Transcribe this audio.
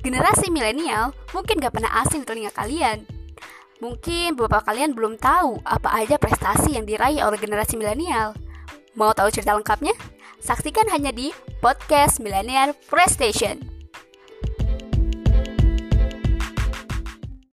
Generasi milenial mungkin gak pernah asing di telinga kalian. Mungkin beberapa kalian belum tahu apa aja prestasi yang diraih oleh generasi milenial. Mau tahu cerita lengkapnya? Saksikan hanya di podcast Millennial Prestation.